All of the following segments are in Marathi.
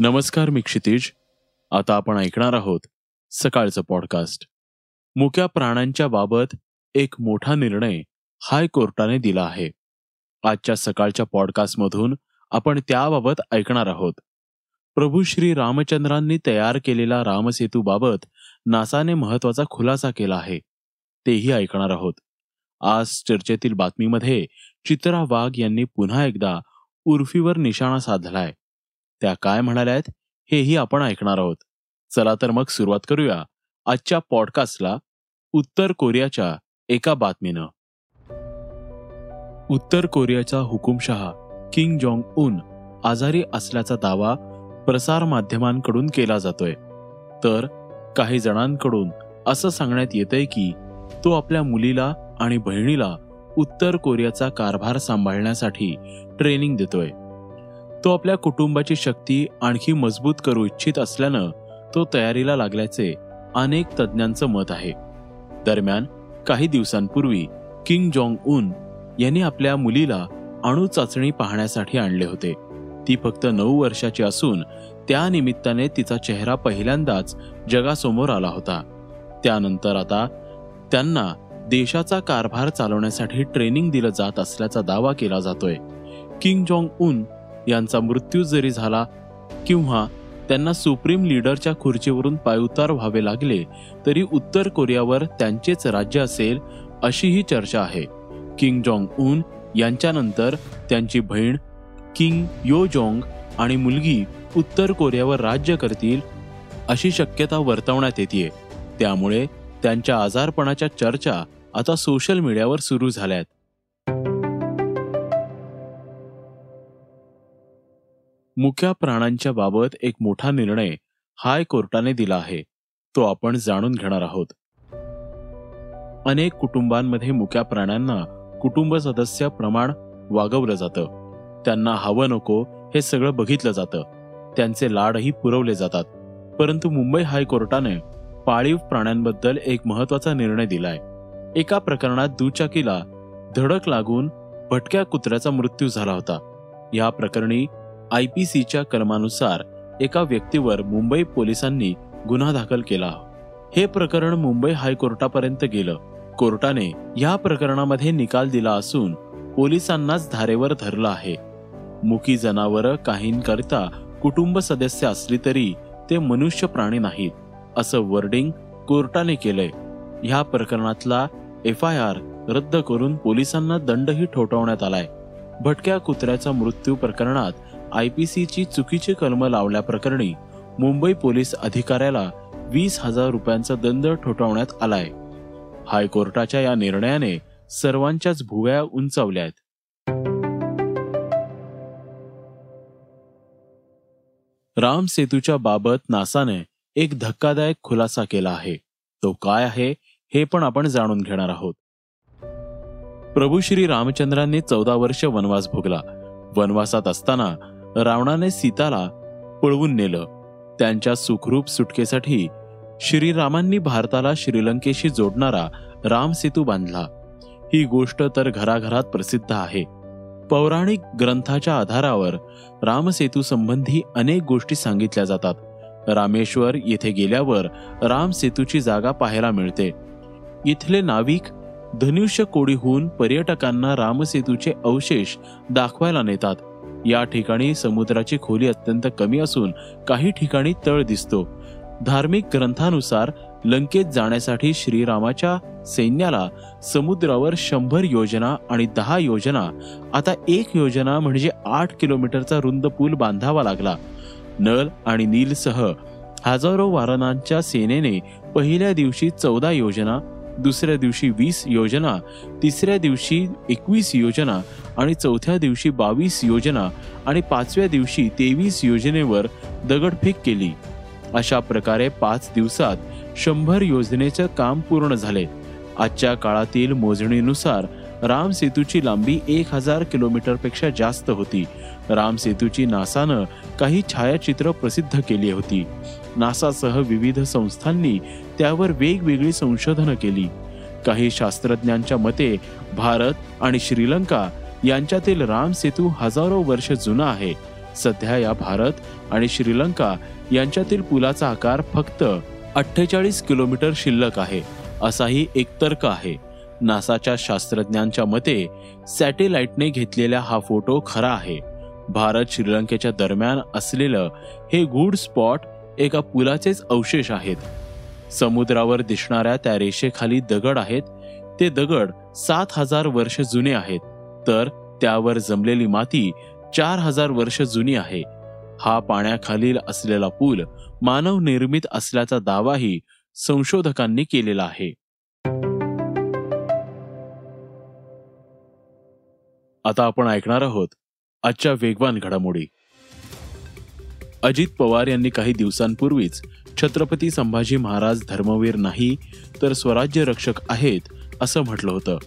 नमस्कार मी क्षितिज. आता आपण ऐकणार आहोत सकाळचं पॉडकास्ट मुक्या प्राण्यांच्या बाबत एक मोठा निर्णय हायकोर्टाने दिला आहे. आजच्या सकाळच्या पॉडकास्टमधून आपण त्याबाबत ऐकणार आहोत. प्रभू श्री रामचंद्रांनी तयार केलेला रामसेतूबाबत नासाने महत्त्वाचा खुलासा केला आहे. तेही ऐकणार आहोत. आज चर्चेतील बातमीमध्ये चित्रा वाघ यांनी पुन्हा एकदा उर्फीवर निशाणा साधलाय. त्या काय म्हणाल्यात हेही आपण ऐकणार आहोत. चला तर मग सुरुवात करूया आजच्या पॉडकास्टला उत्तर कोरियाच्या एका बातमीनं. उत्तर कोरियाचा हुकुमशहा किंग जोंग उन आजारी असल्याचा दावा प्रसार माध्यमांकडून केला जातोय. तर काही जणांकडून असं सांगण्यात येतंय की तो आपल्या मुलीला आणि बहिणीला उत्तर कोरियाचा कारभार सांभाळण्यासाठी ट्रेनिंग देतोय. तो आपल्या कुटुंबाची शक्ती आणखी मजबूत करू इच्छित असल्यानं तो तयारीला लागल्याचे अनेक तज्ज्ञांचं मत आहे. दरम्यान काही दिवसांपूर्वी किंग जॉंग उन यांनी आपल्या मुलीला अणू चाचणी पाहण्यासाठी आणले होते. ती फक्त नऊ वर्षाची असून त्या निमित्ताने तिचा चेहरा पहिल्यांदाच जगासमोर आला होता. त्यानंतर आता त्यांना देशाचा कारभार चालवण्यासाठी ट्रेनिंग दिलं जात असल्याचा दावा केला जातोय. किंग जॉंग उन यांचा मृत्यू जरी झाला किंवा त्यांना सुप्रीम लीडरच्या खुर्चीवरून पायउतार व्हावे लागले तरी उत्तर कोरियावर त्यांचेच राज्य असेल अशी ही चर्चा आहे. किंग जोंग उन यांच्यानंतर त्यांची बहीण किंग यो जोंग आणि मुलगी उत्तर कोरियावर राज्य करतील अशी शक्यता वर्तवण्यात येते त्यामुळे त्यांच्या आजारपणाच्या चर्चा आता सोशल मीडियावर सुरू झाल्यात. मुख्या प्राण्यांच्या बाबत एक मोठा निर्णय हाय कोर्टाने दिला आहे. तो आपण जाणून घेणार आहोत. अनेक कुटुंबांमध्ये मुक्या प्राण्यांना कुटुंब सदस्य प्रमाण वागवलं जातं. त्यांना हवं नको हे सगळं बघितलं जातं. त्यांचे लाडही पुरवले जातात. परंतु मुंबई हायकोर्टाने पाळीव प्राण्यांबद्दल एक महत्त्वाचा निर्णय दिलाय. एका प्रकरणात दुचाकीला धडक लागून भटक्या कुत्र्याचा मृत्यू झाला होता. या प्रकरणी आय पी सीच्या कलमानुसार एका व्यक्तीवर मुंबई पोलिसांनी गुन्हा दाखल केला. हे प्रकरण मुंबई हायकोर्टापर्यंत गेलं. कोर्टाने या प्रकरणामध्ये निकाल दिला असून पोलिसांनाच धारेवर धरलं आहे. मुकी जनावरं काहींकरिता कुटुंब सदस्य असली तरी ते मनुष्य प्राणी नाहीत असं वर्डिंग कोर्टाने केलंय. ह्या प्रकरणातला एफ आय आर रद्द करून पोलिसांना दंडही ठोठावण्यात आलाय. भटक्या कुत्र्याचा मृत्यू प्रकरणात आयपीसीची चुकीची कलम लावल्याप्रकरणी मुंबई पोलीस अधिकाऱ्याला वीस हजार रुपयांचा दंड ठोठावण्यात आलाय. हायकोर्टाच्या या निर्णयाने सर्वांच्याच भुव्या उंचावल्यात राम सेतूच्या बाबत नासाने एक धक्कादायक खुलासा केला आहे. तो काय आहे हे पण आपण जाणून घेणार आहोत. प्रभू श्री रामचंद्रांनी चौदा वर्ष वनवास भोगला. वनवासात असताना रावणाने सीताला पळवून नेलं. त्यांच्या सुखरूप सुटकेसाठी श्रीरामांनी भारताला श्रीलंकेशी जोडणारा राम सेतू बांधला. ही गोष्ट तर घराघरात प्रसिद्ध आहे. पौराणिक ग्रंथाच्या आधारावर रामसेतू संबंधी अनेक गोष्टी सांगितल्या जातात. रामेश्वर येथे गेल्यावर राम सेतूची जागा पाहायला मिळते. इथले नाविक धनुष्य कोडीहून पर्यटकांना रामसेतूचे अवशेष दाखवायला नेतात. या ठिकाणी समुद्राची खोली अत्यंत कमी असून काही ठिकाणी तळ दिसतो. धार्मिक ग्रंथानुसार लंकेत जाण्यासाठी श्रीरामाच्या सैन्याला समुद्रावर शंभर योजना आणि दहा योजना आता एक योजना म्हणजे आठ किलोमीटरचा रुंद पूल बांधावा लागला. नल आणि नीलसह हजारो वारणांच्या सेनेने पहिल्या दिवशी चौदा योजना दुसऱ्या दिवशी वीस योजना तिसऱ्या दिवशी एकवीस योजना आणि चौथ्या दिवशी बावीस योजना आणि पाचव्या दिवशी तेवीस योजनेवर दगडफेक केली. अशा प्रकारे पाच दिवसात शंभर योजनेचं काम पूर्ण झाले. आजच्या काळातील मोजणीनुसार राम सेतूची लांबी एक हजार किलोमीटरपेक्षा जास्त होती. राम सेतूची नासानं काही छायाचित्र प्रसिद्ध केली होती. नासासह विविध संस्थांनी त्यावर वेगवेगळी संशोधनं केली. काही शास्त्रज्ञांच्या मते भारत आणि श्रीलंका यांच्यातील राम सेतू हजारो वर्ष जुना आहे. सध्या या भारत आणि श्रीलंका यांच्यातील पुलाचा आकार फक्त अठ्ठेचाळीस किलोमीटर शिल्लक आहे असाही एक तर्क आहे. नासाच्या शास्त्रज्ञांच्या मते सॅटेलाइटने घेतलेला हा फोटो खरा आहे. भारत श्रीलंकेच्या दरम्यान असलेलं हे गुड स्पॉट एका पुलाचेच अवशेष आहेत. समुद्रावर दिसणाऱ्या त्या रेषेखाली दगड आहेत. ते दगड सात हजार वर्ष जुने आहेत. तर त्यावर जमलेली माती चार हजार वर्ष जुनी आहे. हा पाण्याखालील असलेला पूल मानव निर्मित असल्याचा दावाही संशोधकांनी केलेला आहे. आता आपण ऐकणार आहोत आजच्या वेगवान घडामोडी. अजित पवार यांनी काही दिवसांपूर्वीच छत्रपती संभाजी महाराज धर्मवीर नाही तर स्वराज्य रक्षक आहेत असं म्हटलं होतं.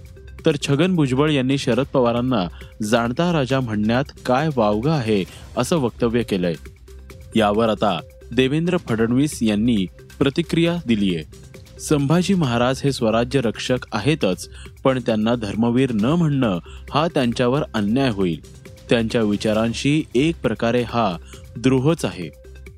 तर छगन भुजबळ यांनी शरद पवारांना जाणता राजा म्हणण्यात काय वावगं आहे असं वक्तव्य केलंय. यावर आता देवेंद्र फडणवीस यांनी प्रतिक्रिया दिलीय. संभाजी महाराज हे स्वराज्य रक्षक आहेतच पण त्यांना धर्मवीर न म्हणणं हा त्यांच्यावर अन्याय होईल. त्यांच्या विचारांशी एक प्रकारे हा द्रोहच आहे.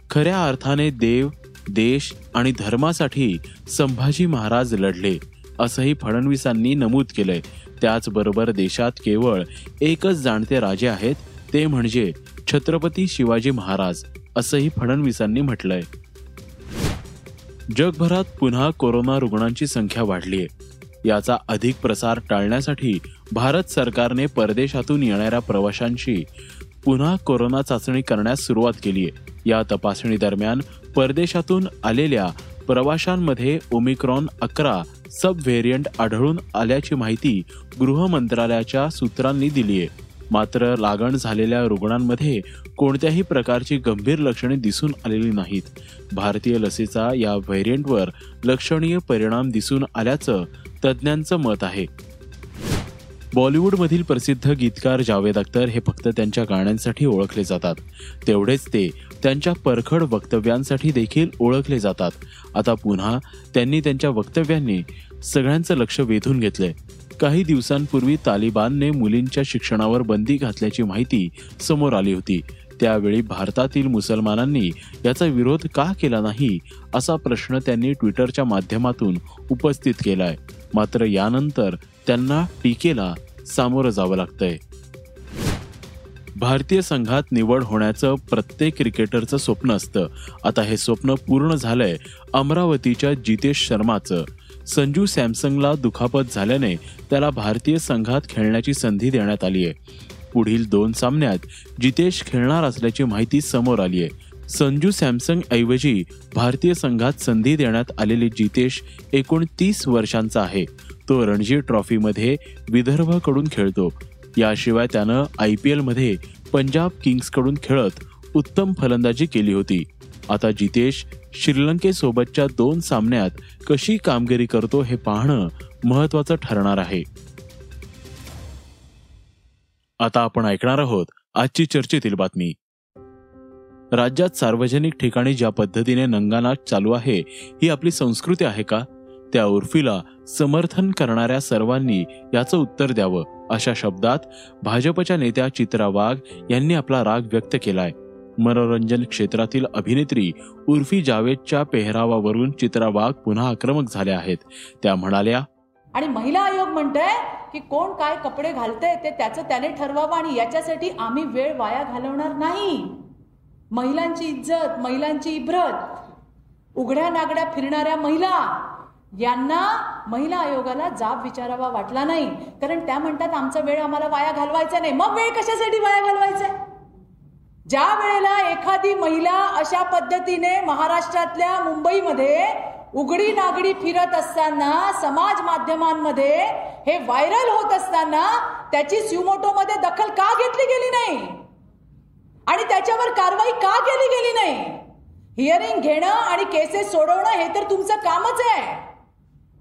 खऱ्या अर्थाने देव देश आणि धर्मासाठी संभाजी महाराज लढले असंही फडणवीसांनी नमूद केलंय. त्याचबरोबर देशात केवळ एकच जाणते राजे आहेत ते म्हणजे छत्रपती शिवाजी महाराज असंही फडणवीसांनी म्हटलंय. जगभरात पुन्हा कोरोना रुग्णांची संख्या वाढली आहे याचा अधिक प्रसार टाळण्यासाठी भारत सरकारने परदेशातून येणाऱ्या प्रवाशांची पुन्हा कोरोना चाचणी करण्यास सुरुवात केली आहे. या तपासणी दरम्यान परदेशातून आलेल्या प्रवाशांमध्ये ओमिक्रॉन अकरा सब व्हेरियंट आढळून आल्याची माहिती गृह मंत्रालयाच्या सूत्रांनी दिली आहे. मात्र लागण झालेल्या रुग्णांमध्ये कोणत्याही प्रकारची गंभीर लक्षणे दिसून आलेली नाहीत. भारतीय लसीचा या व्हेरियंटवर लक्षणीय परिणाम दिसून आल्याचं तज्ज्ञांचं मत आहे. बॉलिवूडमधील प्रसिद्ध गीतकार जावेद अख्तर हे फक्त त्यांच्या गाण्यांसाठी ओळखले जातात. तेवढेच ते त्यांच्या परखड वक्तव्यांसाठी देखील ओळखले जातात. आता पुन्हा त्यांनी त्यांच्या वक्तव्यांनी सगळ्यांचं लक्ष वेधून घेतलंय. काही दिवसांपूर्वी तालिबानने मुलींच्या शिक्षणावर बंदी घातल्याची माहिती समोर आली होती. त्यावेळी भारतातील मुसलमानांनी याचा विरोध का केला नाही असा प्रश्न त्यांनी ट्विटरच्या माध्यमातून उपस्थित केलाय. मात्र यानंतर त्यांना टीकेला सामोरं जावं लागतंय. भारतीय संघात निवड होण्याचं प्रत्येक क्रिकेटरचं स्वप्न असतं. आता हे स्वप्न पूर्ण झालंय अमरावतीच्या जितेश शर्माचं. संजू सॅमसंगला दुखापत झाल्याने त्याला भारतीय संघात खेळण्याची संधी देण्यात आली आहे पुढील दोन सामन्यात जितेश खेळणार असल्याची माहिती समोर आली आहे संजू सॅमसंग ऐवजी भारतीय संघात संधी देण्यात आलेले जितेश एकूण तीस वर्षांचा आहे. तो रणजी ट्रॉफीमध्ये विदर्भकडून खेळतो. याशिवाय त्यानं आय पी एलमध्ये पंजाब किंग्सकडून खेळत उत्तम फलंदाजी केली होती. आता जितेश श्रीलंकेसोबतच्या दोन सामन्यात कशी कामगिरी करतो हे पाहणं महत्वाचं ठरणार आहे. आता आपण ऐकणार आहोत आजची चर्चेतील बातमी. राज्यात सार्वजनिक ठिकाणी ज्या पद्धतीने नंगानाच चालू आहे ही आपली संस्कृती आहे का? त्या उर्फीला समर्थन करणाऱ्या सर्वांनी याचं उत्तर द्यावं. अशा शब्दात भाजपच्या नेत्या चित्रा वाघ यांनी आपला राग व्यक्त केलाय. मनोरंजन क्षेत्रातील अभिनेत्री उर्फी जावेदच्या पेहरावावरून चित्रा वाघ पुन्हा आक्रमक झाल्या आहेत. त्या म्हणाल्या आणि महिला आयोग म्हणतोय की कोण काय कपडे घालते ते त्याचं त्याने ठरवावं आणि याच्यासाठी आम्ही वेळ वाया घालवणार नाही. महिलांची इज्जत महिलांची इब्रत उघड्या नागड्या फिरणाऱ्या महिला यांना महिला आयोगाला जाब विचारावा वाटला नाही. कारण त्या म्हणतात आमचा वेळ आम्हाला वाया घालवायचा नाही. मग वेळ कशासाठी वाया घालवायचा ज्या वेळेला एखादी महिला अशा पद्धतीने महाराष्ट्रातल्या मुंबईमध्ये उघडी नागडी फिरत असताना समाज माध्यमांमध्ये हे व्हायरल होत असताना त्याची स्युमोटोमध्ये दखल का घेतली गेली नाही? आणि त्याच्यावर कारवाई का केली गेली नाही? हिअरिंग घेणं आणि केसेस सोडवणं हे तर तुमचं कामच आहे.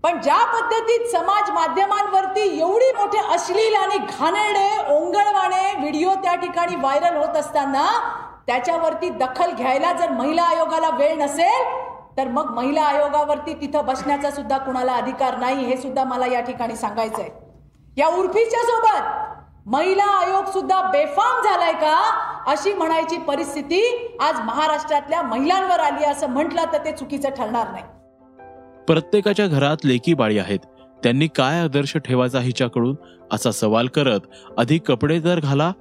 पण ज्या पद्धतीत समाज माध्यमांवरती एवढी मोठे अश्लील आणि घाणेडे ओंगळवाणे व्हिडिओ त्या ठिकाणी व्हायरल होत असताना त्याच्यावरती दखल घ्यायला जर महिला आयोगाला वेळ नसेल तर मग महिला आयोगावरती तिथं बसण्याचा सुद्धा कुणाला अधिकार नाही हे सुद्धा मला या ठिकाणी सांगायचंय. या उर्फीच्या सोबत महिला आयोग सुद्धा बेफाम झालाय का अशी म्हणायची परिस्थिती आज महाराष्ट्रातल्या महिलांवर आली असं म्हटलं तर ते चुकीचं ठरणार नाही. प्रत्येकाच्या घरात लेकी बाळी आहेत. त्यांनी काय आदर्श ठेवायचा हिच्याकडून? असा सवाल करत अधिक कपडे तर घाला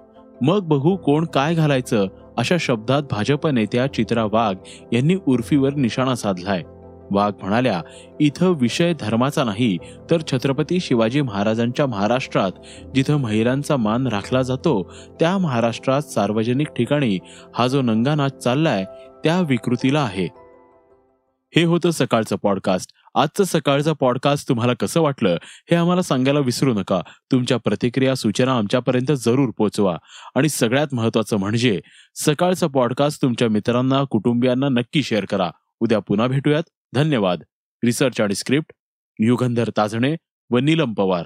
मग बघू कोण काय घालायचं अशा शब्दात भाजप नेत्या चित्रा वाघ यांनी उर्फीवर निशाणा साधलाय. वाघ म्हणाल्या इथं विषय धर्माचा नाही तर छत्रपती शिवाजी महाराजांच्या महाराष्ट्रात जिथं महिलांचा मान राखला जातो त्या महाराष्ट्रात सार्वजनिक ठिकाणी हा जो नंगा नाच चाललाय त्या विकृतीला आहे. हे होतं सकाळचं पॉडकास्ट आजचं सकाळचं पॉडकास्ट तुम्हाला कसं वाटलं हे आम्हाला सांगायला विसरू नका. तुमच्या प्रतिक्रिया सूचना आमच्यापर्यंत जरूर पोचवा. आणि सगळ्यात महत्वाचं म्हणजे सकाळचं पॉडकास्ट तुमच्या मित्रांना कुटुंबियांना नक्की शेअर करा. उद्या पुन्हा भेटूयात. धन्यवाद. रिसर्च आणि स्क्रिप्ट युगंधर ताजणे व नीलम पवार.